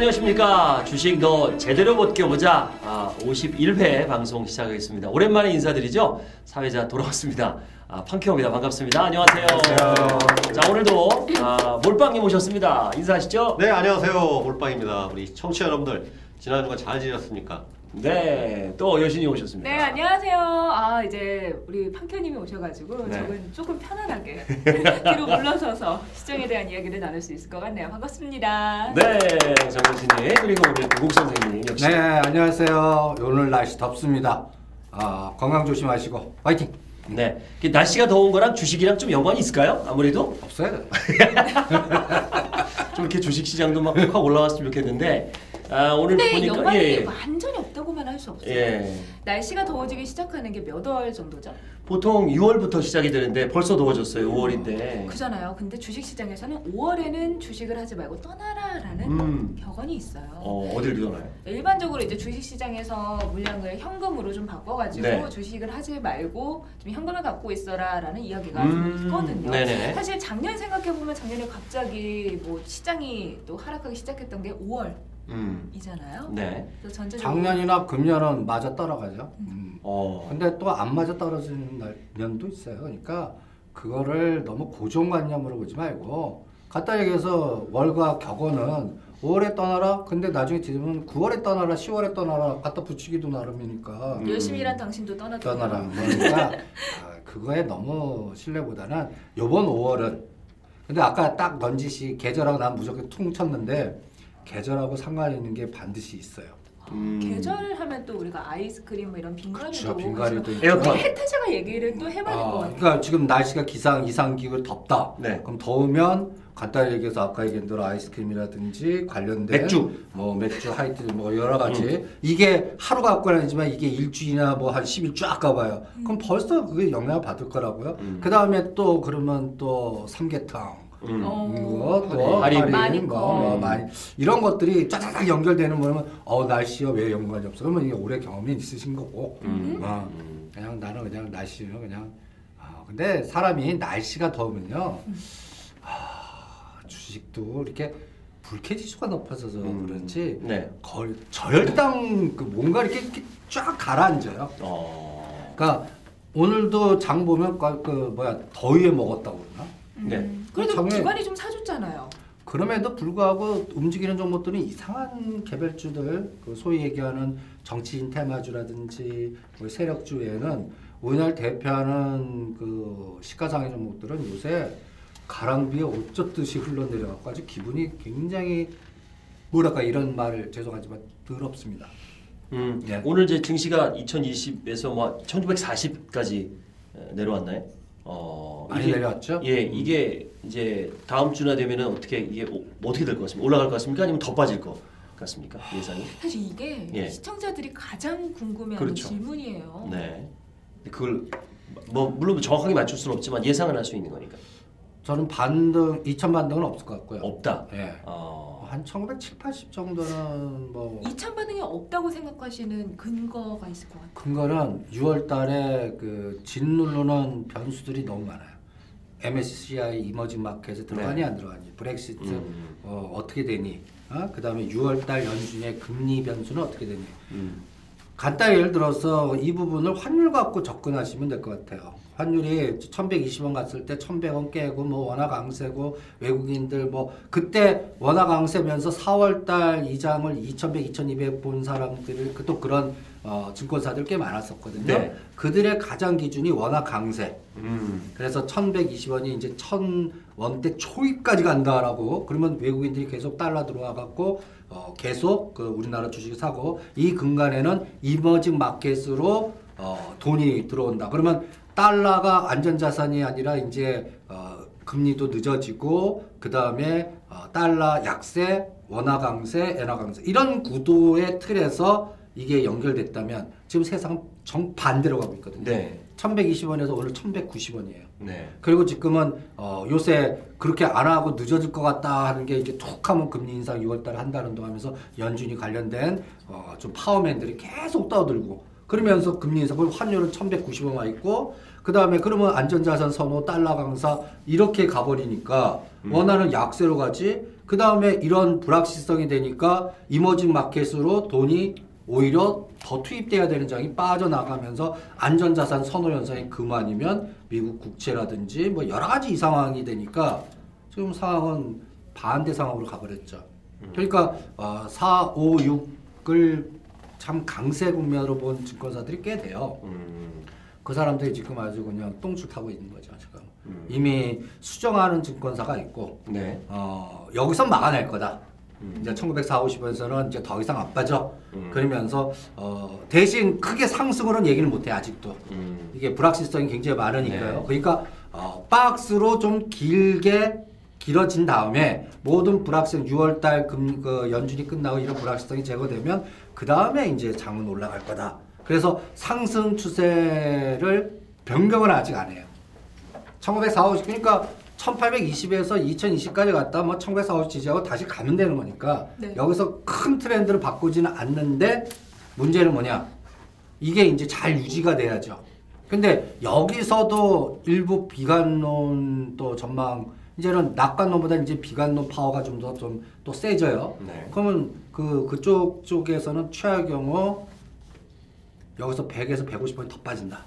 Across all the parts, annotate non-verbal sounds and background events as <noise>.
안녕하십니까. 주식 너 제대로 못 껴보자. 아, 51회 방송 시작하겠습니다. 오랜만에 인사드리죠. 사회자 돌아왔습니다. 아, 팡키입니다 반갑습니다. 안녕하세요. 안녕하세요. 자, 오늘도 아, 몰빵님 오셨습니다. 인사하시죠? 네 안녕하세요 몰빵입니다 우리 청취자 여러분들 지난 주간 잘 지냈습니까? 네, 또 여신이 오셨습니다. 네 안녕하세요. 아 이제 우리 팡캐님이 오셔가지고 네. 저는 조금 편안하게 <laughs> 뒤로 물러서서 시장에 대한 이야기를 나눌 수 있을 것 같네요. 반갑습니다. 네, 정여신님 그리고 우리 구국 선생님 역시. 네, 안녕하세요. 오늘 날씨 덥습니다. 아, 건강 조심하시고 화이팅. 네, 그 날씨가 더운 거랑 주식이랑 좀 연관이 있을까요? 아무래도 없어요. <laughs> 좀 이렇게 주식 시장도 막 확 올라왔으면 좋겠는데 아, 오늘 근데 보니까 연관이 예, 예. 완전히 없다고만 할 수 없어요. 예. 날씨가 더워지기 시작하는 게 몇 월 정도죠? 보통 6월부터 시작이 되는데 벌써 더워졌어요. 5월인데. 그잖아요. 근데 주식 시장에서는 5월에는 주식을 하지 말고 떠나라라는 음. 격언이 있어요. 어, 어딜 들어나요? 일반적으로 이제 주식 시장에서 물량을 현금으로 좀 바꿔가지고 네. 주식을 하지 말고 좀 현금을 갖고 있어라라는 이야기가 음, 좀 있거든요. 네네. 사실 작년 생각해 보면 작년에 갑자기 뭐 시장이 또 하락하기 시작했던 게 5월 이잖아요. 음. 네. 그래서 전체적으로 작년이나 금년은 맞아 떨어가죠. 음. 어. 근데 또 안 맞아 떨어지는 날, 년도 있어요. 그러니까 그거를 너무 고정관념으로 보지 말고 갖다 얘기해서 월과 격언은 5월에 떠나라. 근데 나중에 뒤집으면 9월에 떠나라, 10월에 떠나라. 갖다 붙이기도 나름이니까 음. 열심히 일한 당신도 떠났다. 떠나라. 그러니까 <laughs> 아, 그거에 너무 신뢰보다는 요번 5월은 근데 아까 딱 넌지시 계절하고 난 무조건 퉁 쳤는데 계절하고 상관 있는 게 반드시 있어요. 음. 계절 하면 또 우리가 아이스크림 뭐 이런 빙가리도. 빙가리도 있고. 에어컨. 혜태제가 얘기를 또 해봐야 될 것 아, 같아요. 그러니까 지금 날씨가 기상 이상 기후 덥다. 네. 그럼 더우면 간단히 얘기해서 아까 얘기한 대로 아이스크림이라든지 관련된 맥주. 뭐 맥주 하이트 뭐 여러 가지 이게 하루 갖고 아니지만 이게 일주일이나 뭐 한 10일 쫙 가봐요. 그럼 벌써 그게 영향을 받을 거라고요. 음. 그 다음에 또 그러면 또 삼계탕 음. 어. 할인. 할인, 마니커. 뭐, 뭐 많이 이런 것들이 쫙쫙 연결되는 거면 어 날씨와 왜 연관이 없어? 그러면 이게 오래 경험이 있으신 거고 음. 어, 그냥 나는 그냥 날씨는 그냥 아 근데 사람이 날씨가 더우면요 아 주식도 이렇게 불쾌지수가 높아져서 음. 그런지 네. 걸, 저혈당 그 뭔가 이렇게, 이렇게 쫙 가라앉아요. 어. 그러니까 오늘도 장 보면 그, 그 뭐야 더위에 먹었다고 그러나? 네. 음. 그래도 정말- 기관이 좀 사줬잖아요. 그럼에도 불구하고 움직이는 종목들은 이상한 개별주들, 그 소위 얘기하는 정치인 테마주라든지 뭐 세력주 외에는 오늘 대표하는 그 시가상의 종목들은 요새 가랑비에 어쩌듯이 흘러내려갖고 아주 기분이 굉장히 뭐랄까 이런 말을 죄송하지만 더럽습니다. 음. 네. 오늘 이제 증시가 2020에서 뭐 1940까지 내려왔나요? 어. 많이 이게- 내려왔죠? 예, 이게 이제 다음 주나 되면은 어떻게 이게 오- 어떻게 될 것 같습니까? 올라갈 것 같습니까? 아니면 더 빠질 것 같습니까? 예상이? 사실 이게 예. 시청자들이 가장 궁금해하는 그렇죠. 질문이에요. 네. 근데 그걸 뭐 물론 정확하게 맞출 수는 없지만 예상은 할 수 있는 거니까. 저는 반등, 2천 반등은 없을 것 같고요. 없다. 예. 어. 한 1970, 80 정도는 뭐 2차 반응이 없다고 생각하시는 근거가 있을 것 같아요. 근거는 6월 달에 그 짓누르는 변수들이 너무 많아요. MSCI 이머징 마켓에 들어가니 네. 안 들어가니, 브렉시트 음. 어, 어떻게 되니, 어? 그 다음에 6월 달 연준의 금리 변수는 어떻게 되니. 음. 간단히 예를 들어서 이 부분을 환율 갖고 접근하시면 될 것 같아요. 환율이 1120원 갔을 때 1100원 깨고 뭐 원화 강세고 외국인들 뭐 그때 원화 강세면서 4월 달 이장을 2100, 2200 본 사람들을 그또 그런 어, 증권사들 꽤 많았었거든요. 네. 그들의 가장 기준이 원화 강세. 음. 그래서 1120원이 이제 1000원대 초입까지 간다라고 그러면 외국인들이 계속 달러 들어와 갖고 어, 계속 그 우리나라 주식 사고 이 근간에는 이머징 마켓으로 어, 돈이 들어온다. 그러면 달러가 안전자산이 아니라 이제 어, 금리도 늦어지고 그 다음에 어, 달러 약세, 원화 강세, 엔화 강세 이런 구도의 틀에서 이게 연결됐다면 지금 세상은 정반대로 가고 있거든요. 네. 1120원에서 오늘 1190원이에요. 네. 그리고 지금은 어, 요새 그렇게 안 하고 늦어질 것 같다 하는 게 이제 툭 하면 금리 인상 6월 달에 한다는 동 하면서 연준이 관련된 어, 좀 파워맨들이 계속 떠들고 그러면서 금리 인상 그리고 환율은 1190원 와 있고 그 다음에 그러면 안전자산 선호 달러 강사 이렇게 가버리니까 원하는 약세로 가지 그 다음에 이런 불확실성이 되니까 이머징 마켓으로 돈이 오히려 더 투입돼야 되는 장이 빠져나가면서 안전자산 선호 현상이 금아니면 미국 국채라든지 뭐 여러 가지 이 상황이 되니까 지금 상황은 반대 상황으로 가버렸죠. 그러니까 어, 4, 5, 6을 참 강세 국면으로 본 증권사들이 꽤 돼요. 음. 그 사람들이 지금 아주 그냥 똥줄 타고 있는 거죠 지금. 음. 이미 수정하는 증권사가 있고 네. 어, 여기서 막아낼 거다. 음. 이제 1940원에서는 이제 더 이상 안 빠져. 음. 그러면서 어, 대신 크게 상승으로는 얘기를 못해 아직도. 음. 이게 불확실성이 굉장히 많으니까요. 네. 그러니까 어, 박스로 좀 길게 길어진 다음에 모든 불확실성 6월달 금, 그 연준이 끝나고 이런 불확실성이 제거되면 그 다음에 이제 장은 올라갈 거다. 그래서 상승 추세를 변경을 아직 안 해요. 1940 그러니까 1820에서 2020까지 갔다 뭐 1940 지지하고 다시 가면 되는 거니까 네. 여기서 큰 트렌드를 바꾸지는 않는데 문제는 뭐냐? 이게 이제 잘 유지가 돼야죠. 근데 여기서도 일부 비관론 또 전망 이제는 낙관론보다 이제 비관론 파워가 좀 더 좀 또 세져요. 네. 그러면 그 그쪽 쪽에서는 최악의 경우 여기서 100에서 150원 더 빠진다.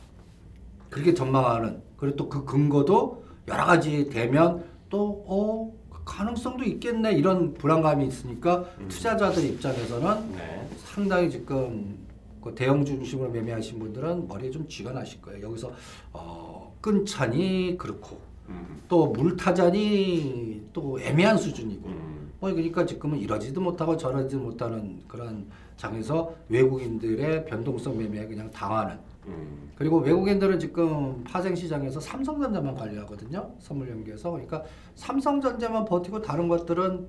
그렇게 전망하는 그리고 또 그 근거도 여러 가지 되면 또 어, 가능성도 있겠네 이런 불안감이 있으니까 음. 투자자들 입장에서는 네. 상당히 지금 그 대형 중심으로 매매하신 분들은 머리에 좀 쥐가 나실 거예요. 여기서 어, 끈차니 그렇고 음. 또 물타잔이 또 애매한 수준이고 음. 뭐 그러니까 지금은 이러지도 못하고 저러지도 못하는 그런 장에서 외국인들의 변동성 매매에 그냥 당하는 음. 그리고 외국인들은 지금 파생 시장에서 삼성전자만 관리하거든요 선물 연계에서 그러니까 삼성전자만 버티고 다른 것들은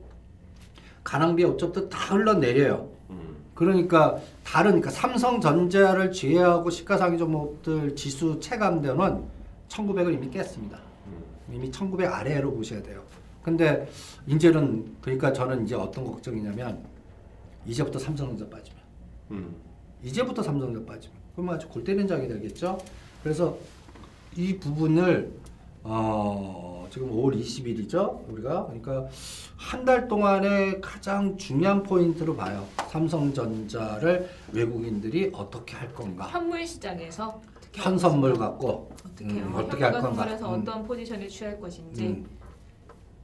가랑비에 어쩌다 다 흘러내려요 음. 그러니까 다른 그러니까 삼성전자를 제외하고 시가상위 종목들 지수 체감되는 1900을 이미 깼습니다. 음. 이미 1900 아래로 보셔야 돼요. 근데 이제는 그러니까 저는 이제 어떤 걱정이냐면 이제부터 삼성전자 빠지면 음. 이제부터 삼성전자 빠지면 그러면 아주 골 때리는 장이 되겠죠. 그래서 이 부분을 어, 지금 5월 20일이죠. 우리가 그러니까 한 달 동안의 가장 중요한 포인트로 봐요. 삼성전자를 외국인들이 어떻게 할 건가? 현물 시장에서 어떻게 현 선물 갖고 어떻게 음, 음, 어떻게 할 건가? 선물에서 음. 어떤 포지션을 취할 것인지 음.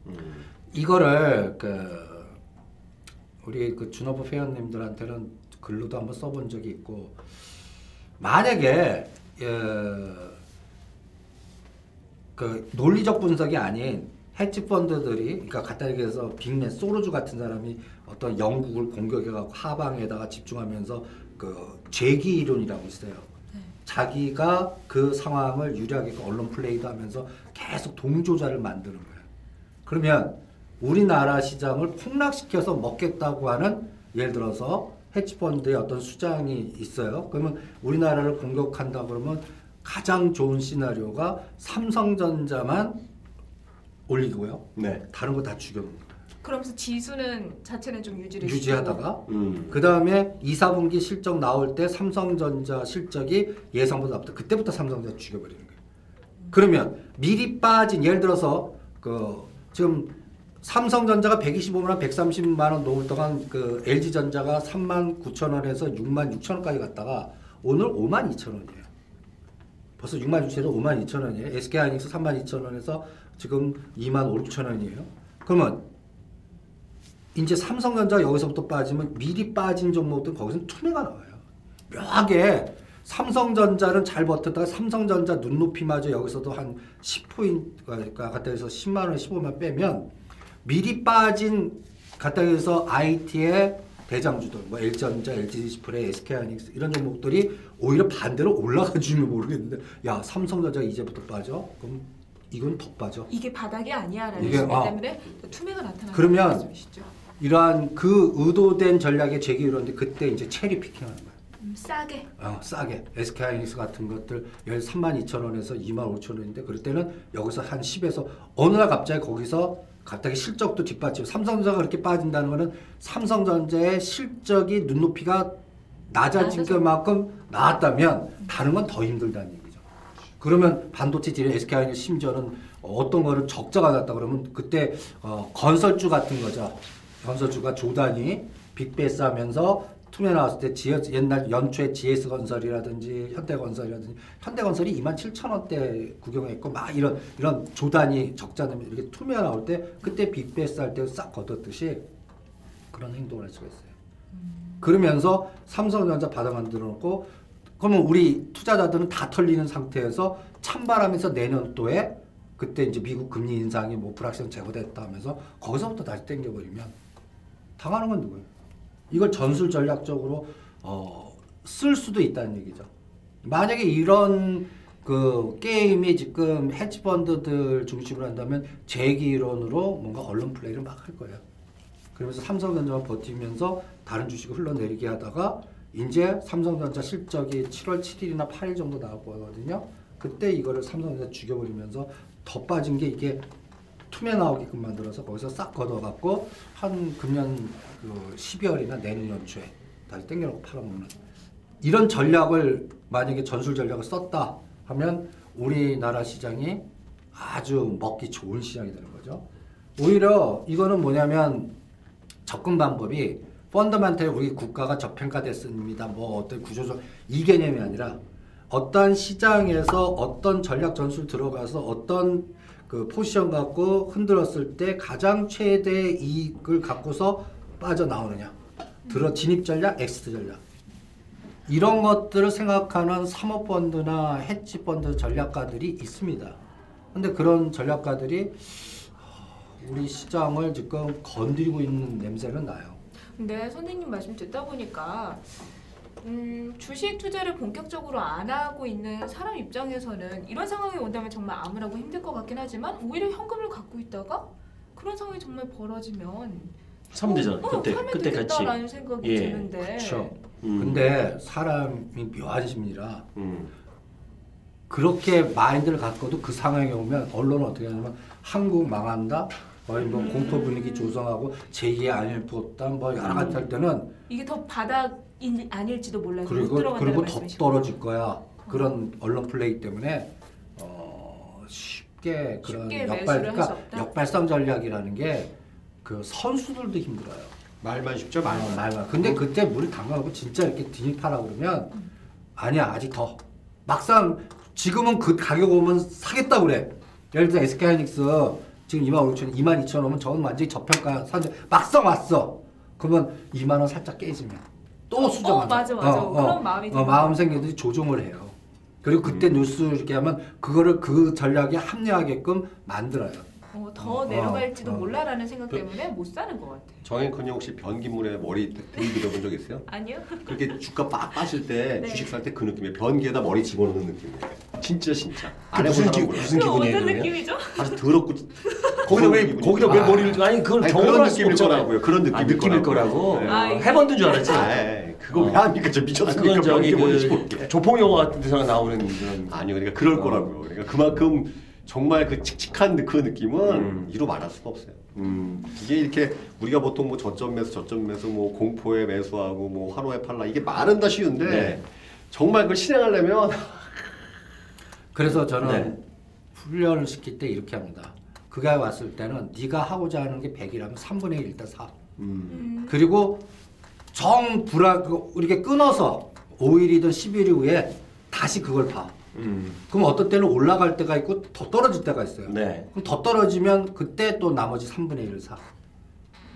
음. 이거를 그 우리 그 준호부 회원님들한테는 글로도 한번 써본 적이 있고 만약에 어, 그 논리적 분석이 아닌 헤지 펀드들이 그러니까 갖다 얘기해서 빅맨 소로주 같은 사람이 어떤 영국을 공격해갖고 하방에다가 집중하면서 그 재기 이론이라고 있어요. 자기가 그 상황을 유리하게 언론 플레이도 하면서 계속 동조자를 만드는 거예요. 그러면 우리나라 시장을 폭락시켜서 먹겠다고 하는 예를 들어서 헤지펀드의 어떤 수장이 있어요. 그러면 우리나라를 공격한다 그러면 가장 좋은 시나리오가 삼성전자만 올리고요. 네. 다른 거 다 죽여놓는 거예요. 그러면서 지수는 자체는 좀 유지를 유지하다가 음. 그 다음에 2, 4분기 실적 나올 때 삼성전자 실적이 예상보다 나쁘다. 그때부터 삼성전자 죽여버리는 거예요. 그러면 미리 빠진 예를 들어서 그 지금 삼성전자가 125만 원, 130만 원 넘을 동안 그 LG전자가 3만 9천 원에서 6만 6천 원까지 갔다가 오늘 5만 2천 원이에요. 벌써 6만 6천 원, 5만 2천 원이에요. SK하이닉스 3만 2천 원에서 지금 2만 5, 6천 원이에요. 그러면 이제 삼성전자 여기서부터 빠지면 미리 빠진 종목들은 거기서 투매가 나와요. 묘하게 삼성전자는 잘 버텼다가 삼성전자 눈높이마저 여기서도 한 10포인트가 갖다 해서 10만 원, 15만 빼면 미리 빠진 갖다 해서 IT의 대장주들, 뭐 LG전자, LG디스플레이, SK하이닉스 이런 종목들이 오히려 반대로 올라가 주면 모르겠는데 야 삼성전자 이제부터 빠져? 그럼 이건 더 빠져. 이게 바닥이 아니야라는 이게, 시각 아. 때문에 또 투매가 나타나는 그러면 말씀이시죠. 이러한 그 의도된 전략의 제기 이론인데 그때 이제 cherry picking하는 거예요. 음, 싸게. 어, 싸게 SK하이닉스 같은 것들 13만 2천 원에서 2만 5천 원인데 그럴 때는 여기서 한 10에서 어느 날 갑자기 거기서 갑자기 실적도 뒷받침 삼성전자가 그렇게 빠진다는 거는 삼성전자의 실적이 눈높이가 낮아진. 것만큼 나왔다면 다른 건 더 힘들다는 얘기죠. 그러면 반도체 딜의 SK하이닉스 심지어는 어떤 거를 적자가 났다 그러면 그때 어, 건설주 같은 거죠. 건설주가 조단이 빅베이스 하면서 투매 나왔을 때 GS, 옛날 연초에 GS건설이라든지 현대건설이라든지 현대건설이 2만 7천 원대 구경했고 막 이런 이런 조단이 적자되면 이렇게 투매 나올 때 그때 빅베이스 할 때 싹 걷었듯이 그런 행동을 할 수가 있어요. 그러면서 삼성전자 바닥 만들어 놓고 그러면 우리 투자자들은 다 털리는 상태에서 찬바람에서 내년도에 그때 이제 미국 금리 인상이 뭐 불확실성 제거됐다 하면서 거기서부터 다시 땡겨버리면 당하는 건 누구예요? 이걸 전술 전략적으로 어, 쓸 수도 있다는 얘기죠. 만약에 이런 그 게임이 지금 헤지펀드들 중심으로 한다면 제기론으로 뭔가 언론 플레이를 막 할 거예요. 그러면서 삼성전자만 버티면서 다른 주식을 흘러내리게 하다가 이제 삼성전자 실적이 7월 7일이나 8일 정도 나올 거거든요. 그때 이거를 삼성전자 죽여버리면서 더 빠진 게 이게 투매 나오게끔 만들어서 거기서 싹 걷어갖고 한 금년 그 12월이나 내년 연초에 다시 땡겨놓고 팔아먹는 이런 전략을 만약에 전술 전략을 썼다 하면 우리나라 시장이 아주 먹기 좋은 시장이 되는 거죠. 오히려 이거는 뭐냐면 접근 방법이 펀더멘탈 우리 국가가 저평가됐습니다. 뭐 어떤 구조적 이 개념이 아니라 어떤 시장에서 어떤 전략 전술 들어가서 어떤 그 포지션 갖고 흔들었을 때 가장 최대 이익을 갖고서 빠져나오느냐. 들어 진입 전략, exit 전략. 이런 것들을 생각하는 사모펀드나 헤지펀드 전략가들이 있습니다. 근데 그런 전략가들이 우리 시장을 지금 건드리고 있는 냄새는 나요. 근데 선생님 말씀 듣다 보니까 음, 주식 투자를 본격적으로 안 하고 있는 사람 입장에서는 이런 상황이 온다면 정말 아무라고 힘들 것 같긴 하지만 오히려 현금을 갖고 있다가 그런 상황이 정말 벌어지면 사면 되잖아. 어, 그때 살면 그때 같이. 되겠다라는 생각이 예, 드는데 그렇죠. 음. 근데 사람이 묘한 심리라 음. 그렇게 마인드를 갖고도 그 상황에 오면 언론은 어떻게 하냐면 한국 망한다. 거의 뭐 공포 분위기 조성하고 제2의 안일포다 뭐 여러 가지 할 때는 이게 더 바닥 이 아닐지도 몰라서 못 그리고 들어간다는 그리고 더 말씀이시고 떨어질 거야. 그런 언론 플레이 때문에 어, 쉽게 그런 쉽게 역발 매수를 할수 그러니까 없다? 역발상 전략이라는 게 그 선수들도 힘들어요. 말만 쉽죠 말만. 어, 말만. 근데 그때 물이 담가고 진짜 이렇게 진입하라 그러면 아니야 아직 더. 막상 지금은 그 가격 오면 사겠다 그래. 예를 들어 SK하이닉스 지금 2만 5천, 2만 2천 오면 저건 완전히 저평가 산 막상 왔어. 그러면 2만 원 살짝 깨지면 또 어, 수정하자. 어, 맞아, 맞아. 그런 마음이 어, 드는 마음 생기듯이 조종을 해요. 그리고 그때 뉴스 이렇게 하면 그거를 그 전략에 합리하게끔 만들어요. 어, 더 어, 내려갈지도 어. 몰라라는 생각 때문에 못 사는 것 같아. 정혜근이 혹시 변기물에 머리 들이밀어 본 적 있어요? 아니요? 그렇게 주가 빡 빠질 때 네. 주식 살 때 그 느낌이에요. 변기에다 머리 집어넣는 느낌이에요. 진짜 진짜. 그 무슨 기 무슨 그 기분이에요? 어떤 그러면? 느낌이죠? 아주 더럽고 거기다 왜 기분이- 거기다 왜 아, 머리를 아니 그건 아니, 경험을 그런 할 수가 느낌일 없잖아요. 거라고요. 그런 느낌일 아, 느낌일 거라고. 거라고. 네. 아, 아, 해본든 줄 알았지. 아, 에이, 그거 어. 왜 합니까? 저 아, 미쳤습니까? 그건 저기 변기 머리 그 집어넣게. 조폭 영화 같은 데서 나오는 그런 아니요, 그러니까 그럴 어. 거라고요. 그러니까 그만큼 정말 그 칙칙한 그 느낌은 음. 이루 말할 수가 없어요. 음. 이게 이렇게 우리가 보통 뭐 저점 매수, 저점 매수, 뭐 공포에 매수하고 뭐 환호에 팔라 이게 말은 다 쉬운데 네. 정말 그걸 실행하려면 <laughs> 그래서 저는 네. 훈련을 시킬 때 이렇게 합니다. 그가 왔을 때는 네가 하고자 하는 게 100이라면 3분의 1 일단 사. 음. 음, 그리고 정 불안 그 이렇게 끊어서 5일이든 10일 후에 다시 그걸 봐. 음. 그럼 어떤 때는 올라갈 때가 있고 더 떨어질 때가 있어요. 네. 그럼 더 떨어지면 그때 또 나머지 3분의 1을 사.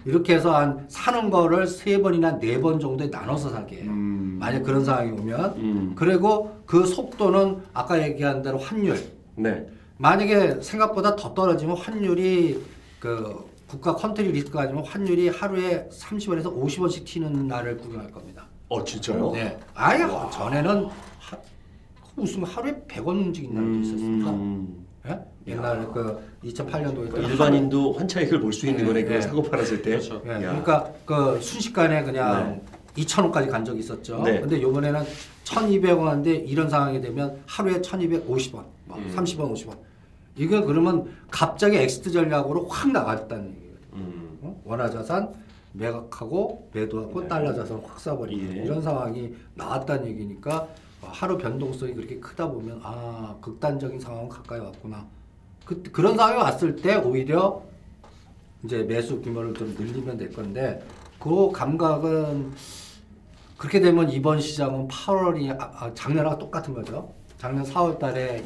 이렇게 해서 한 사는 거를 세 번이나 네 번 정도에 나눠서 사게 해요. 음. 만약 그런 상황이 오면 음. 그리고 그 속도는 아까 얘기한 대로 환율 네. 만약에 생각보다 더 떨어지면 환율이 그 국가 country risk가 아니면 환율이 하루에 30원에서 50원씩 튀는 날을 구경할 겁니다. 어 진짜요? 네. 아예 전에는 하, 무슨 하루에 100원 움직인 날도 있었습니다. 음. 예? 옛날에 그 2008년도에 그러니까 일반인도 환차익을 볼 수 있는 네, 거네. 그 네. 사고 팔았을 때. 그렇죠. 예, 야. 그러니까 그 순식간에 그냥 2,000원까지 간 적이 있었죠. 네. 근데 요번에는 1,200원인데 이런 상황이 되면 하루에 1,250원, 뭐 음. 30원, 50원. 이게 그러면 갑자기 exit 전략으로 확 나갔다는 얘기예요. 음. 어? 원화 자산 매각하고 매도하고 네. 달러 자산 확 사버리는 예. 이런 상황이 나왔다는 얘기니까 어, 하루 변동성이 그렇게 크다 보면 아 극단적인 상황은 가까이 왔구나. 그, 그런 상황이 왔을 때 오히려 이제 매수 규모를 좀 늘리면 될 건데 그 감각은 그렇게 되면 이번 시장은 8월이 아, 아, 작년하고 똑같은 거죠. 작년 4월 달에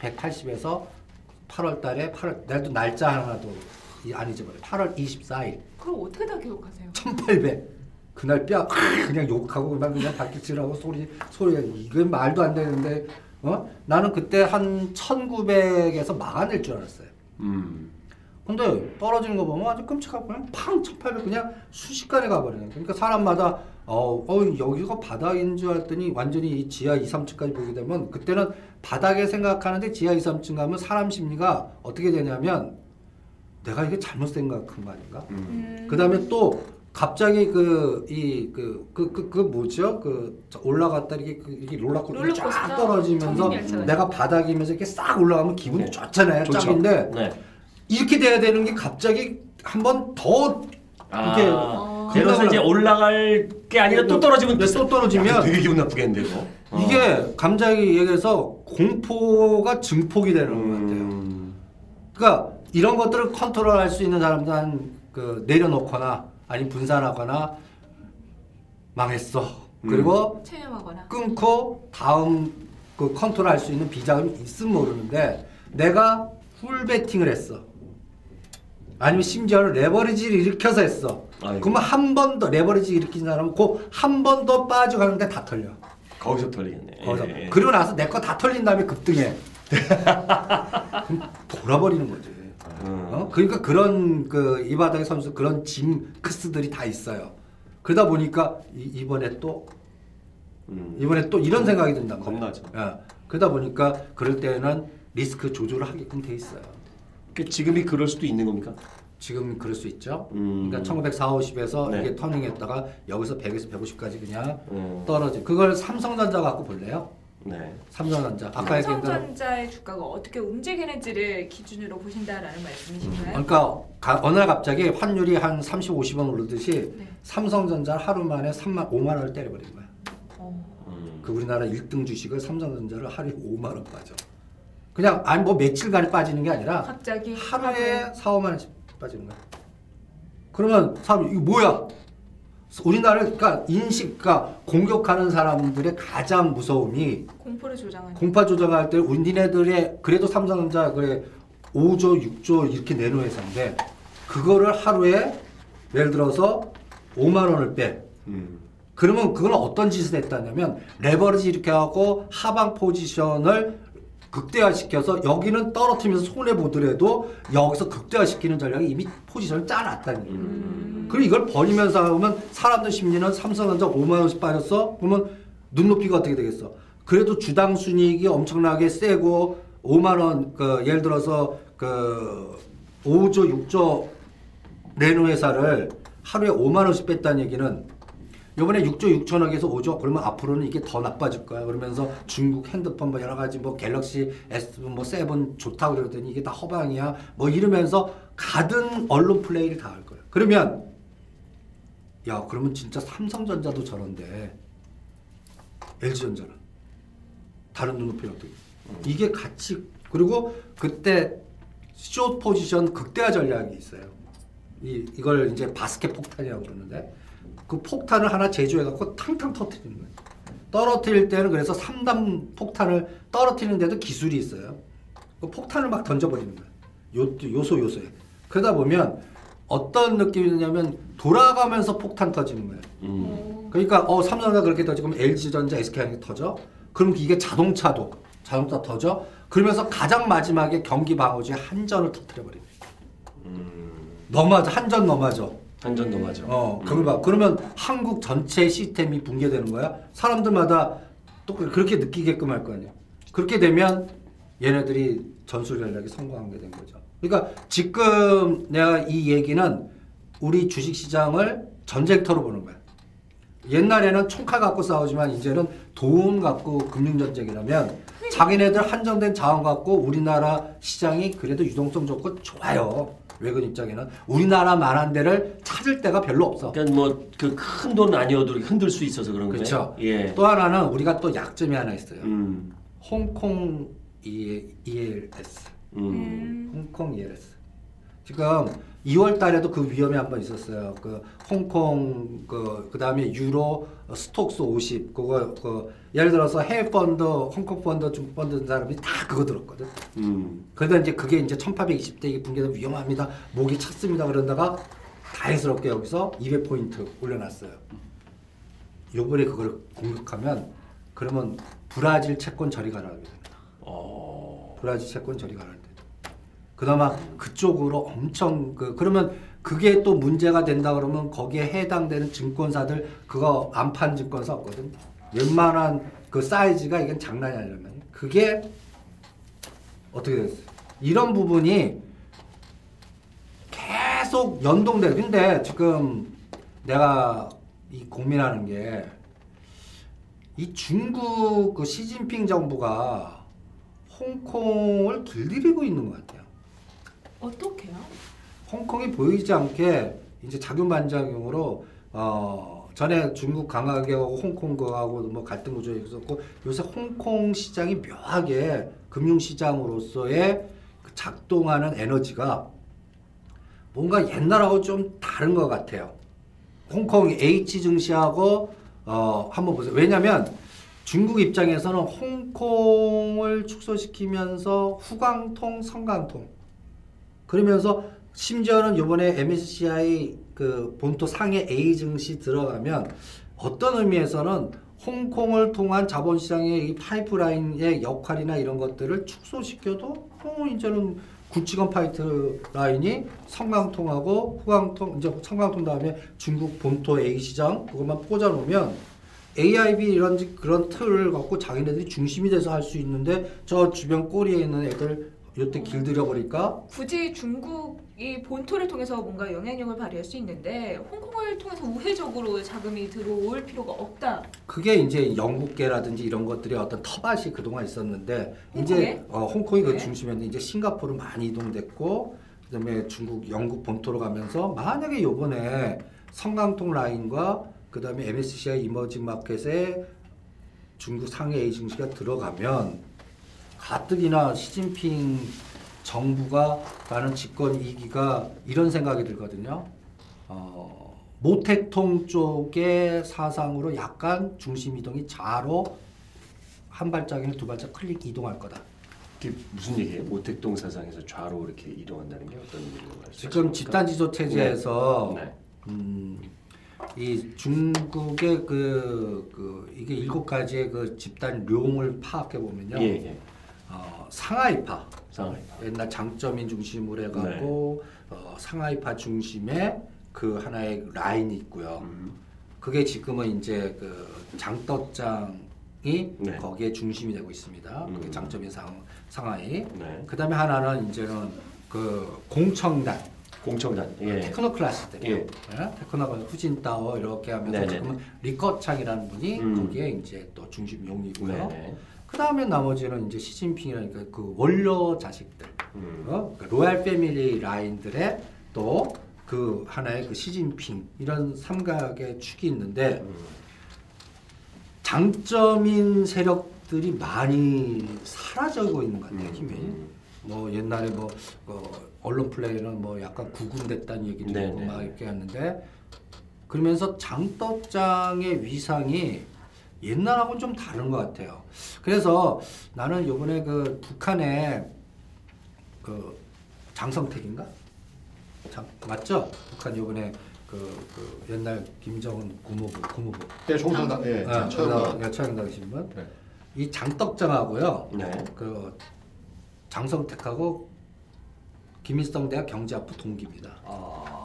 2180에서 8월 달에 8월 내가 또 날짜 하나도 안 잊어버려. 8월 24일 그럼 어떻게 다 기억하세요? 1800 그날 뼈 그냥 욕하고 그냥 그냥 바퀴질하고 소리 소리 이건 말도 안 되는데 어 나는 그때 한 1900에서 막아낼 줄 알았어요. 음. 근데 떨어지는 거 보면 아주 끔찍하고 그냥 팡 1800 그냥 순식간에 가버리네. 그러니까 사람마다 어, 어 여기가 바닥인 줄 알았더니 완전히 이 지하 2, 3층까지 보게 되면 그때는 바닥에 생각하는데 지하 2, 3층 가면 사람 심리가 어떻게 되냐면 내가 이게 잘못 생각한 거 아닌가? 음. 그 다음에 또 갑자기 그 이 그 그 그 그 뭐죠? 그저 올라갔다 이렇게 그 이렇게 롤러코스터 롤러코스터, 쫙 떨어지면서. 내가 바닥이면서 이렇게 싹 올라가면 기분이 네. 좋잖아요. 좋죠. 짝인데 네. 이렇게 돼야 되는 게 갑자기 한번더 이게 어. 예를 들어서 이제 올라갈 게 아니라 또 떨어지면 네, 또 떨어지면 야, 되게 기분 나쁘겠는데 이거. 어. 이게 감정이 얘기해서 공포가 증폭이 되는 것 같아요. 음. 그러니까 이런 것들을 컨트롤할 수 있는 사람들은 그 내려놓거나 아니면 분산하거나 망했어. 음. 그리고 체념하거나. 끊고 다음 그 컨트롤 할 수 있는 비자금이 있으면 모르는데 내가 full 베팅을 했어. 아니면 심지어는 레버리지를 일으켜서 했어. 아이고. 그러면 한 번 더 레버리지 일으킨 사람은 그한 번 더 빠져가는데 다 털려. 거기서 털리겠네. 거기서. 예, 예. 그리고 나서 내 거 다 털린 다음에 급등해. <laughs> 그럼 돌아버리는 거지. 음. 어? 그러니까 그런 그 이 바닥의 선수 그런 징크스들이 다 있어요. 그러다 보니까 이, 번에또 음. 이번에 또 이런 생각이 든단 말이야. 겁나죠. 예. 그러다 보니까 그럴 때는 리스크 조절을 하게끔 돼 있어요. 그 지금이 그럴 수도 있는 겁니까? 지금 그럴 수 있죠. 음. 그러니까 1940, 50에서 네. 이게 터닝했다가 여기서 100에서 150까지 그냥 음. 떨어지. 그걸 삼성전자 갖고 볼래요? 네. 삼성전자. 아까 대로 삼성전자의 주가가 어떻게 움직이는지를 기준으로 보신다라는 말씀이신가요? 그러니까 가- 어느 날 갑자기 환율이 한 30, 50원 오르듯이 네. 삼성전자 하루 만에 3만 5만 원을 때려버린 거야. 어. 음. 그 우리나라 1등 주식을 삼성전자를 하루에 5만 원 빠져. 그냥 아니 뭐 며칠간에 빠지는 게 아니라 갑자기 하루에 4, 5만 원씩 빠지는 거야. 그러면 사람 이거 뭐야? 우리나라를 그러니까 인식, 그러니까 공격하는 사람들의 가장 무서움이 공포를 조장하는 공파 조정할 때 우리네들의 그래도 삼성전자 그래 5조, 6조 이렇게 내놓은 회사인데 그거를 하루에 예를 들어서 5만 원을 빼. 음. 그러면 그건 어떤 짓을 했다냐면 레버리지 이렇게 하고 하방 포지션을 극대화시켜서 여기는 떨어뜨리면서 손해 보더라도 여기서 극대화시키는 전략이 이미 포지션을 짜놨다는 얘기예요. 음. 그리고 이걸 버리면서 하면 사람들 심리는 삼성전자 5만 원씩 빠졌어? 그러면 눈높이가 어떻게 되겠어? 그래도 주당 순이익이 엄청나게 세고 5만 원, 그 예를 들어서 그 5조, 6조 내놓은 회사를 하루에 5만 원씩 뺐다는 얘기는 요번에 6조 6천억에서 5조 그러면 앞으로는 이게 더 나빠질 거야. 그러면서 중국 핸드폰 뭐 여러 가지 뭐 Galaxy S 뭐 seven 좋다고 그러더니 이게 다 허방이야. 뭐 이러면서 갖은 언론 플레이를 다 할 거야. 그러면 야 그러면 진짜 삼성전자도 저런데 LG전자는 다른 눈높이는 어떻게? 이게 같이 그리고 그때 숏 포지션 극대화 전략이 있어요. 이 이걸 이제 바스켓 폭탄이라고 그러는데 그 폭탄을 하나 제조해 갖고 탕탕 터트리는 거예요. 떨어뜨릴 때는 그래서 3단 폭탄을 떨어뜨리는데도 기술이 있어요. 그 폭탄을 막 던져버리는 거예요. 요, 요소 요소에. 그러다 보면 어떤 느낌이 드냐면 돌아가면서 폭탄 터지는 거예요. 음. 어. 그러니까 어 삼성전자 그렇게 터지고 그럼 LG전자, SK하이닉 터져. 그럼 이게 자동차도 자동차 터져. 그러면서 가장 마지막에 경기 방어주의 한전을 터뜨려 버립니다. 음. 넘어져 한전 넘어져. 한전도 맞아. 어, 그걸 봐. 그러면 한국 전체 시스템이 붕괴되는 거야. 사람들마다 또 그렇게 느끼게끔 할 거 아니야. 그렇게 되면 얘네들이 전술 전략이 성공하게 된 거죠. 그러니까 지금 내가 이 얘기는 우리 주식 시장을 전쟁터로 보는 거야. 옛날에는 총칼 갖고 싸우지만 이제는 돈 갖고 금융 전쟁이라면 자기네들 한정된 자원 갖고 우리나라 시장이 그래도 유동성 좋고 좋아요. 외국 입장에는 우리나라만한 데를 찾을 데가 별로 없어. 그러니까 뭐 그 큰 돈 아니어도 흔들 수 있어서 그런 거예요. 그렇죠. 예. 또 하나는 우리가 또 약점이 하나 있어요. 음. 홍콩 E- ELS. 음. 음. 홍콩 ELS. 지금 2월 달에도 그 위험이 한번 있었어요. 그 홍콩 그 그다음에 유로 스톡스 50 그거 그 예를 들어서 해외 펀드, 홍콩 펀드, 중국 펀드 든 사람이 다 그거 들었거든. 음. 그러다 이제 그게 이제 1820대 이게 붕괴되면 위험합니다. 목이 찼습니다. 그러다가 다행스럽게 여기서 200포인트 올려놨어요. 요번에 그걸 공격하면 그러면 브라질 채권 저리 가라고 됩니다. 어. 브라질 채권 저리 데죠. 그나마 그쪽으로 엄청 그 그러면 그게 또 문제가 된다 그러면 거기에 해당되는 증권사들 그거 안 판 증권사 없거든. 웬만한 그 사이즈가 이건 장난이 말이에요. 그게 어떻게 됐어요? 이런 부분이 계속 연동돼. 근데 지금 내가 이 고민하는 게 이 중국 그 시진핑 정부가 홍콩을 길들이고 있는 것 같아요. 어떻게요? 홍콩이 보이지 않게 이제 작용 반작용으로 어 전에 중국 강하게 하고 홍콩 거하고 뭐 갈등 구조에 있었고 요새 홍콩 시장이 묘하게 금융 시장으로서의 그 작동하는 에너지가 뭔가 옛날하고 좀 다른 것 같아요. 홍콩 H 증시하고 어 한번 보세요. 왜냐하면 중국 입장에서는 홍콩을 축소시키면서 후광통, 성광통 그러면서 심지어는 이번에 MSCI 그 본토 상해 A 증시 들어가면 어떤 의미에서는 홍콩을 통한 자본시장의 이 파이프라인의 역할이나 이런 것들을 축소시켜도 어, 이제는 구치건 파이트 라인이 성강통하고 후강통 이제 성강통 다음에 중국 본토 A 시장 그것만 꽂아놓으면 AIB 이런 지- 그런 틀을 갖고 자기네들이 중심이 돼서 할 수 있는데 저 주변 꼬리에 있는 애들 이때 길들여 버리니까 굳이 중국이 본토를 통해서 뭔가 영향력을 발휘할 수 있는데 홍콩을 통해서 우회적으로 자금이 들어올 필요가 없다. 그게 이제 영국계라든지 이런 것들이 어떤 터밭이 그동안 있었는데 이제 홍콩에? 어, 홍콩이 그 네. 중심이었는데 이제 싱가포르 많이 이동됐고 그다음에 중국 영국 본토로 가면서 만약에 요번에 성강통 라인과 그다음에 MSCI 이머징 마켓에 중국 상해 증시가 들어가면 가뜩이나 시진핑 정부가 나는 집권 2기가 이런 생각이 들거든요. 어, 모택통 쪽의 사상으로 약간 중심 이동이 좌로 한 발짝이나 두 발짝 클릭 이동할 거다. 무슨 얘기예요? 모택동 사상에서 좌로 이렇게 이동한다는 게 어떤 의미로 지금 집단 지조 체제에서 네. 음, 이 중국의 그, 그 이게 일곱 가지의 그 집단룡을 파악해 보면요. 예, 예. 어, 상하이파 상하이. 옛날 장점인 중심으로 해갖고 네. 어, 상하이파 중심에 그 하나의 라인이 있고요. 음. 그게 지금은 이제 그 장떡장 이 네. 거기에 중심이 되고 있습니다. 그게 음. 장쩌민 상 상하이. 네. 그다음에 하나는 이제는 그 공청단 공청단. 예. 테크노크라트들. 예. 테크노 후진타오 이렇게 하면서. 지금은 리커창이라는 분이 음. 거기에 이제 또 중심 용이고요. 네. 네. 그 다음에 나머지는 이제 시진핑이라니까 그 원로 자식들. 음. 어? 그 royal family 라인들의 또 그 하나의 그 시진핑 이런 삼각의 축이 있는데 음. 장점인 세력들이 많이 사라지고 있는 것 같아요 음. 힘이. 음. 뭐 옛날에 뭐 어, 언론 플레이는 뭐 약간 구군됐다는 얘기도 네, 있고 네, 막 네. 이렇게 하는데 그러면서 장떡장의 위상이 옛날하고는 좀 다른 것 같아요. 그래서 나는 요번에 그 북한의 그 장성택인가? 장, 맞죠? 북한 요번에 그, 그 옛날 김정은 국무부 국무부 네, 총상당 예, 아, 처형 그 최영당 신분 네. 이 장떡장하고요. 네. 그 장성택하고 김일성 대학 경제학부 동기입니다. 아.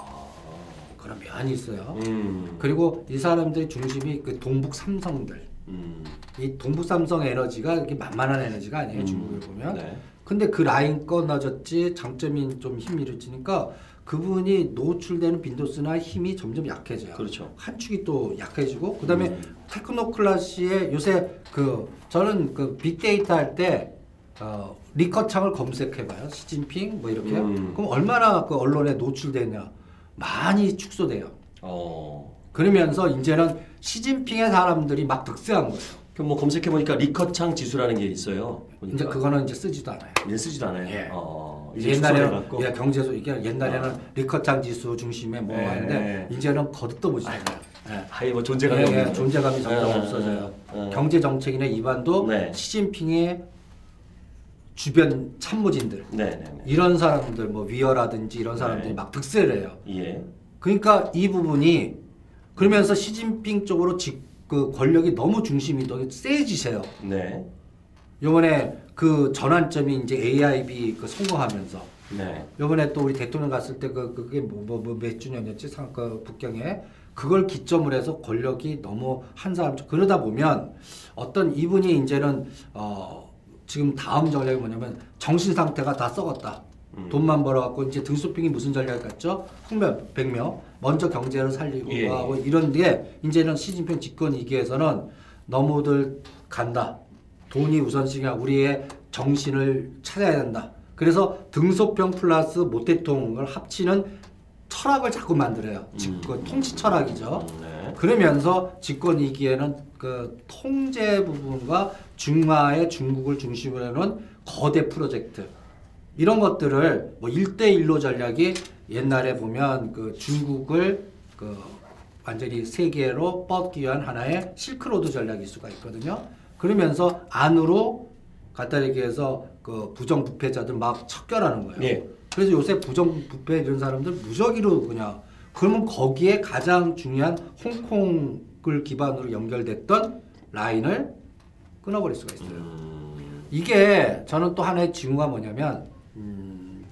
그런 면이 있어요. 음. 그리고 이 사람들의 중심이 그 동북 삼성들. 음. 이 동북 삼성 에너지가 이렇게 만만한 에너지가 아니에요. 음. 중국을 보면. 네. 근데 그 라인 끊어졌지 장점이 좀 힘이 잃어지니까 그분이 노출되는 빈도수나 힘이 점점 약해져요. 그렇죠. 한 축이 또 약해지고 그다음에 음. 테크노크라시의 요새 그 저는 그 빅데이터 할때 어, 리커창을 검색해봐요. 시진핑 뭐 이렇게 음. 그럼 얼마나 그 언론에 노출되냐 많이 축소돼요. 어. 그러면서 이제는 시진핑의 사람들이 막 득세한 거예요. 그럼 뭐 검색해 보니까 리커창 지수라는 게 있어요. 보니까. 이제 그거는 이제 쓰지도 않아요. 얘 쓰지도 않아요. 예. 어. 이제 옛날에는. 예, 경제소 이게 옛날에는 아. 리커창 지수 중심에 뭐 예. 하는데 이제는 거듭도 보지 않아요. 예. 아예 뭐 존재감이 예, 예. 존재감이 점점 예, 없어져요. 예, 예. 경제 정책이나 입안도 네. 시진핑의 주변 참모진들 네, 네, 네. 이런 사람들 뭐 위어라든지 이런 사람들이 네. 막 득세를 해요. 예. 그러니까 이 부분이 그러면서 시진핑 쪽으로 직, 그 권력이 너무 중심이 더 세지세요. 네. 요번에 그 전환점이 이제 AIB 그 성공하면서 네. 요번에 또 우리 대통령 갔을 때 그 그게 뭐뭐 몇 주년이었지 상- 그 북경에 그걸 기점으로 해서 권력이 너무 한 사람 그러다 보면 어떤 이분이 이제는 어 지금 다음 전략이 뭐냐면 정신 상태가 다 썩었다. 음. 돈만 벌어갖고 이제 등소핑이 무슨 전략 같죠? 흥명 백명 먼저 경제를 살리고 예. 하고 이런 게 이제는 시진핑 집권 이기에서는 너무들 간다. 돈이 우선시냐 우리의 정신을 찾아야 된다. 그래서 등소평 플러스 모태통을 합치는 철학을 자꾸 만들어요. 집권 통치 철학이죠. 음, 네. 그러면서 집권 이기에는 그 통제 부분과 중화의 중국을 중심으로 하는 거대 프로젝트 이런 것들을 뭐 1대1로 전략이 옛날에 보면 그 중국을 그 완전히 세계로 뻗기 위한 하나의 실크로드 전략일 수가 있거든요. 그러면서 안으로 간단히 얘기해서 그 부정부패자들 막 척결하는 거예요. 예. 그래서 요새 부정부패 이런 사람들 무적으로 그냥 그러면 거기에 가장 중요한 홍콩을 기반으로 연결됐던 라인을 끊어버릴 수가 있어요. 음. 이게 저는 또 하나의 징후가 뭐냐면 음,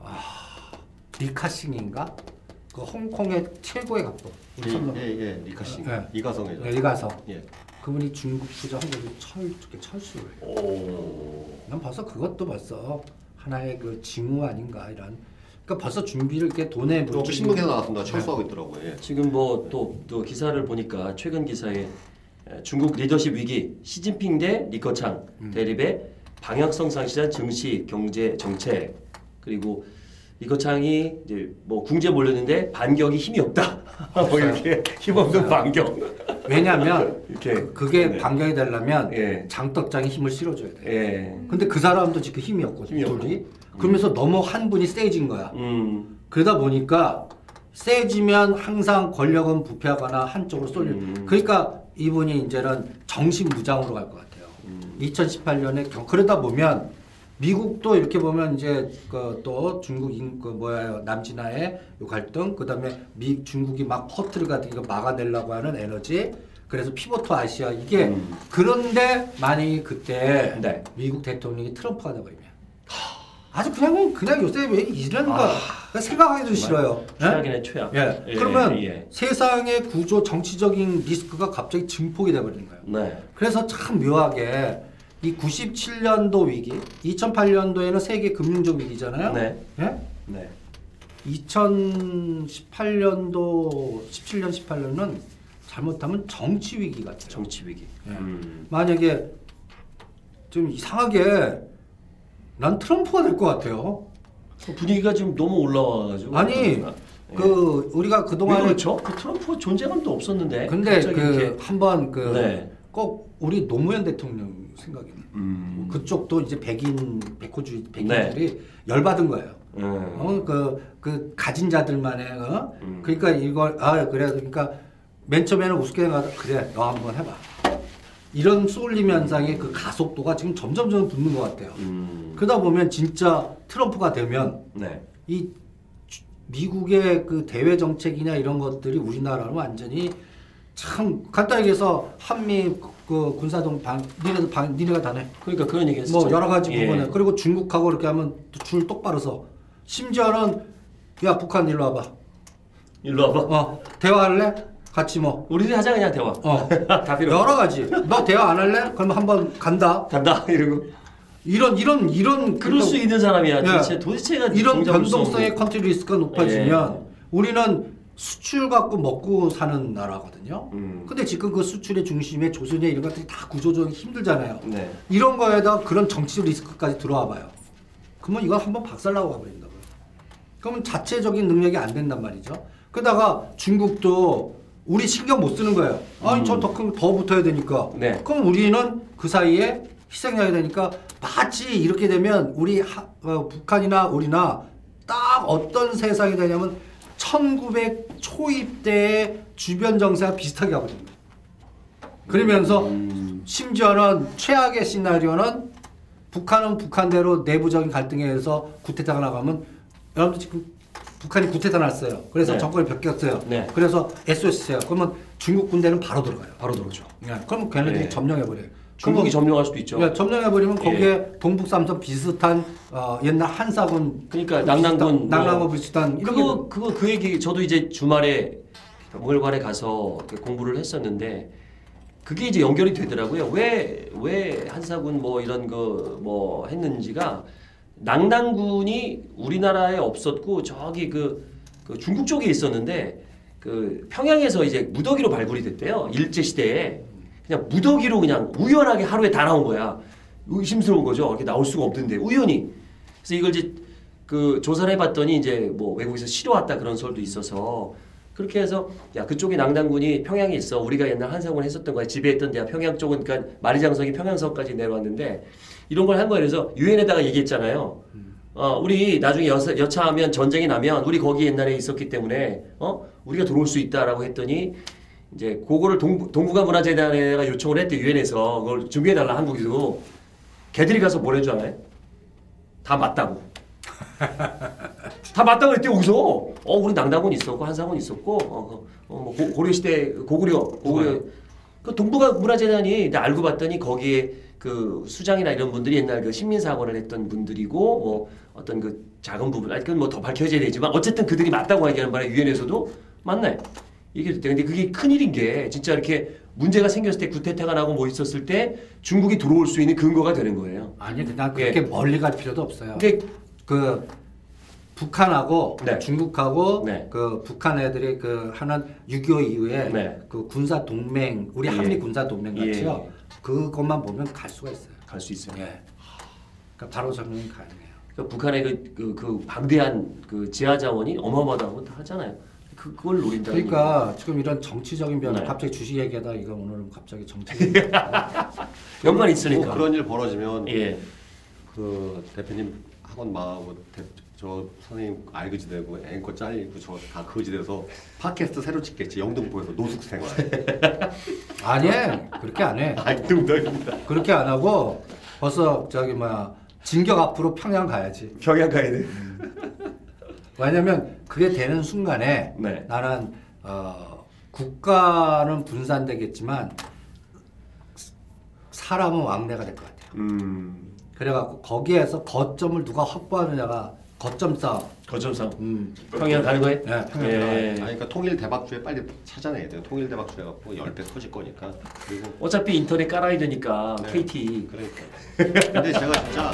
아, 리카싱인가? 그 홍콩의 최고의 각도 예, 예, 리카 씨, 예. 이가성 회장. 네, 이가서 예. 그분이 중국 투자 홍보를 철 이렇게 철수를 해요. 오. 난 벌써 그것도 벌써 하나의 그 징후 아닌가 이런 그러니까 벌써 준비를 이렇게 돈에 또 물들이는- 신문에서 나왔습니다. 철수하고 있더라고요. 예. 지금 뭐 또 또 기사를 보니까 최근 기사에 에, 중국 리더십 위기 시진핑 대 리커창 음. 대립의 방향성 상실한 증시 경제 정책 그리고 리커창이 이제 뭐 궁제 몰렸는데 반격이 힘이 없다 <laughs> 뭐 이렇게 힘없는 반격 왜냐하면 <laughs> 이렇게 그게 네. 반격이 되려면 예. 장떡장이 힘을 실어줘야 돼. 예. 근데 그 사람도 지금 힘이 없거든. 힘이 없고. 둘이. 그러면서 너무 한 분이 세진 거야. 음. 그러다 보니까 세지면 항상 권력은 부패하거나 한쪽으로 쏠려. 음. 그러니까 이분이 이제는 정신 무장으로 갈 것 같아요. 음. 2018년에 경, 그러다 보면 미국도 이렇게 보면 이제 그 또 중국 인, 그 뭐야 남지나해 요 갈등 그다음에 미 중국이 막 퍼트리가 이거 막아내려고 하는 에너지 그래서 pivot Asia 이게 음. 그런데 만약에 그때 네. 미국 대통령이 트럼프가 돼버리면 아주 그냥 그냥 요새 왜 이런 거 아, 생각하기도 싫어요. 예? 최악이네 최악. 예. 예, 그러면 예. 세상의 구조 정치적인 리스크가 갑자기 증폭이 돼버리는 거예요. 네. 그래서 참 묘하게 이 97년도 위기, 2008년도에는 세계 금융적 위기잖아요. 네. 예? 네. 2018년도 17년 18년은 잘못하면 정치 위기 같아요. 정치 위기. 예. 음. 만약에 좀 이상하게 난 트럼프가 될 것 같아요. 분위기가 지금 너무 올라와가지고. 아니, 예. 그 우리가 왜 그동안에 그렇죠? 그 트럼프 존재감도 없었는데. 근데 그 이렇게. 한번 그 네. 꼭 우리 노무현 대통령 생각이. 음. 그쪽도 이제 백인 백호주의 백인들이 열받은 거예요. 음. 어, 그, 그 가진 자들만의 어? 음. 그러니까 이걸 아 그래 그러니까 맨 처음에는 우습게 가다 그래 너 한번 해봐. 이런 쏠림 현상의 그 가속도가 지금 점점점 붙는 것 같아요. 음. 그러다 보면 진짜 트럼프가 되면 네. 이 주- 미국의 그 대외 정책이나 이런 것들이 우리나라는 완전히 참 간단하게 해서 한미 그 군사동 방 니네도 방 니네가 다네. 그러니까 그런 얘기 했었죠. 뭐 여러 가지 예. 부분에 그리고 중국하고 이렇게 하면 또줄 똑바로 서 심지어는 야 북한 일로 와봐. 일로 와봐. 어 대화할래? 같이 뭐. 우리들이 하자 그냥 대화. 어 <laughs> 다 필요. 여러 가지. 너 대화 안 할래? 그럼 한번 간다. 간다 이러고. 이런 이런 이런 그럴 수 있는 사람이야. 예. 도대체 도대체가 이런 변동성의 없는- 컨트리 리스크가 높아지면 예. 우리는 수출 갖고 먹고 사는 나라거든요. 음. 근데 지금 그 수출의 중심에 조선이 이런 것들이 다 구조적으로 힘들잖아요. 네. 이런 거에다 그런 정치 리스크까지 들어와 봐요. 그러면 이건 한번 박살나고 가버린다고요. 그러면 자체적인 능력이 안 된단 말이죠. 그러다가 중국도 우리 신경 못 쓰는 거예요. 아니 음. 저더 큰 더 붙어야 되니까. 네. 그럼 우리는 그 사이에 희생양이 되니까 마치 이렇게 되면 우리 하- 어, 북한이나 우리나 딱 어떤 세상이 되냐면 1900 초입 때의 주변 정세와 비슷하게 하거든요. 그러면서 음. 심지어는 최악의 시나리오는 북한은 북한대로 내부적인 갈등에 의해서 구테타가 나가면 여러분들 지금 북한이 구테타 났어요. 그래서 네. 정권이 바뀌었어요. 네. 그래서 SOS예요. 그러면 중국 군대는 바로 들어가요. 바로 들어오죠. 네. 그럼 걔네들이 네. 점령해버려요. 중국이 점령할 수도 있죠. 예, 점령해버리면 예. 거기에 동북삼선 비슷한 어, 옛날 한사군 그러니까 낙랑군 낙랑군 뭐 비슷한 이런 그거 그거 그 얘기 저도 이제 주말에 박물관에 가서 이렇게 공부를 했었는데 그게 이제 연결이 되더라고요. 왜 왜 한사군 뭐 이런 거 뭐 했는지가 낙랑군이 우리나라에 없었고 저기 그, 그 중국 쪽에 있었는데 그 평양에서 이제 무더기로 발굴이 됐대요. 일제 시대에 그냥 무더기로 그냥 우연하게 하루에 다 나온 거야. 의심스러운 거죠. 이렇게 나올 수가 없던데. 우연히. 그래서 이걸 이제 그 조사를 해봤더니 이제 뭐 외국에서 실어왔다 그런 설도 있어서 그렇게 해서 야 그쪽에 낭단군이 평양에 있어. 우리가 옛날 한상을 했었던 거야. 지배했던 데야. 평양 쪽은 그러니까 마리장성이 평양성까지 내려왔는데 이런 걸 한 거예요 그래서 유엔에다가 얘기했잖아요. 어 우리 나중에 여사, 여차하면 전쟁이 나면 우리 거기 옛날에 있었기 때문에 어? 우리가 들어올 수 있다라고 했더니 이제 그거를 동부, 동북아 문화재단에다가 요청을 했대 유엔에서. 그걸 준비해 달라 한국에도 걔들이 가서 뭘 해줄 알아요? 다 맞다고. <laughs> 다 맞다고 했대 여기서. 어 우리 낭당군 있었고 한상군 있었고 어, 어, 뭐 고, 고려 시대 고구려 고구려. 그 동북아 문화재단이 나 알고 봤더니 거기에 그 수장이나 이런 분들이 옛날 그 신민사관을 했던 분들이고 뭐 어떤 그 작은 부분 아니 그건 뭐 더 밝혀져야 되지만 어쨌든 그들이 맞다고 얘기하는 바람에 유엔에서도 맞나요? 이게 됐대. 근데 그게 큰일인 게 진짜 이렇게 문제가 생겼을 때 구태타가 나고 뭐 있었을 때 중국이 들어올 수 있는 근거가 되는 거예요. 아니 그냥 그렇게 예. 멀리 갈 필요도 없어요. 근데 그 북한하고 네. 중국하고 네. 그 북한 애들이 그 하는 6.25 이후에 네. 그 군사 동맹 우리 예. 한미 군사 동맹 예. 같이요. 그것만 보면 갈 수가 있어요. 갈 수 있어요. 예. 그러니까 바로 점령이 가능해요. 그러니까 북한의 그, 그, 그 방대한 그 지하 자원이 어마어마하다고 다 하잖아요. 그, 그걸 노린다. 그러니까 지금 이런 정치적인 변화 네. 갑자기 주식 얘기하다 이거 오늘은 갑자기 정치 <laughs> 연관 뭐 있으니까. 그런 일 벌어지면 예. 그 대표님 학원 마하고 대, 저 선생님 알그지 되고 앵커 잘리고 저다 거지 돼서 팟캐스트 새로 찍겠지 영등포에서 노숙 생활 <laughs> 아니 그렇게 안 해. <laughs> 농담입니다 그렇게 안 하고 벌써 저기 뭐야 진격 앞으로 평양 가야지. 평양 가야 돼. 왜냐면 그게 되는 순간에 네. 나는 어, 국가는 분산되겠지만 사람은 왕래가 될 것 같아요. 음. 그래갖고 거기에서 거점을 누가 확보하느냐가 거점 싸움. 거점상 음. 평양 가는 거예요? 네, 평양 예. 아니 그러니까 통일 대박주에 빨리 찾아내야 돼요 통일 대박주 해갖고 열배 터질 거니까 그리고 어차피 인터넷 깔아야 되니까 네. KT. 그러니까 근데 제가 진짜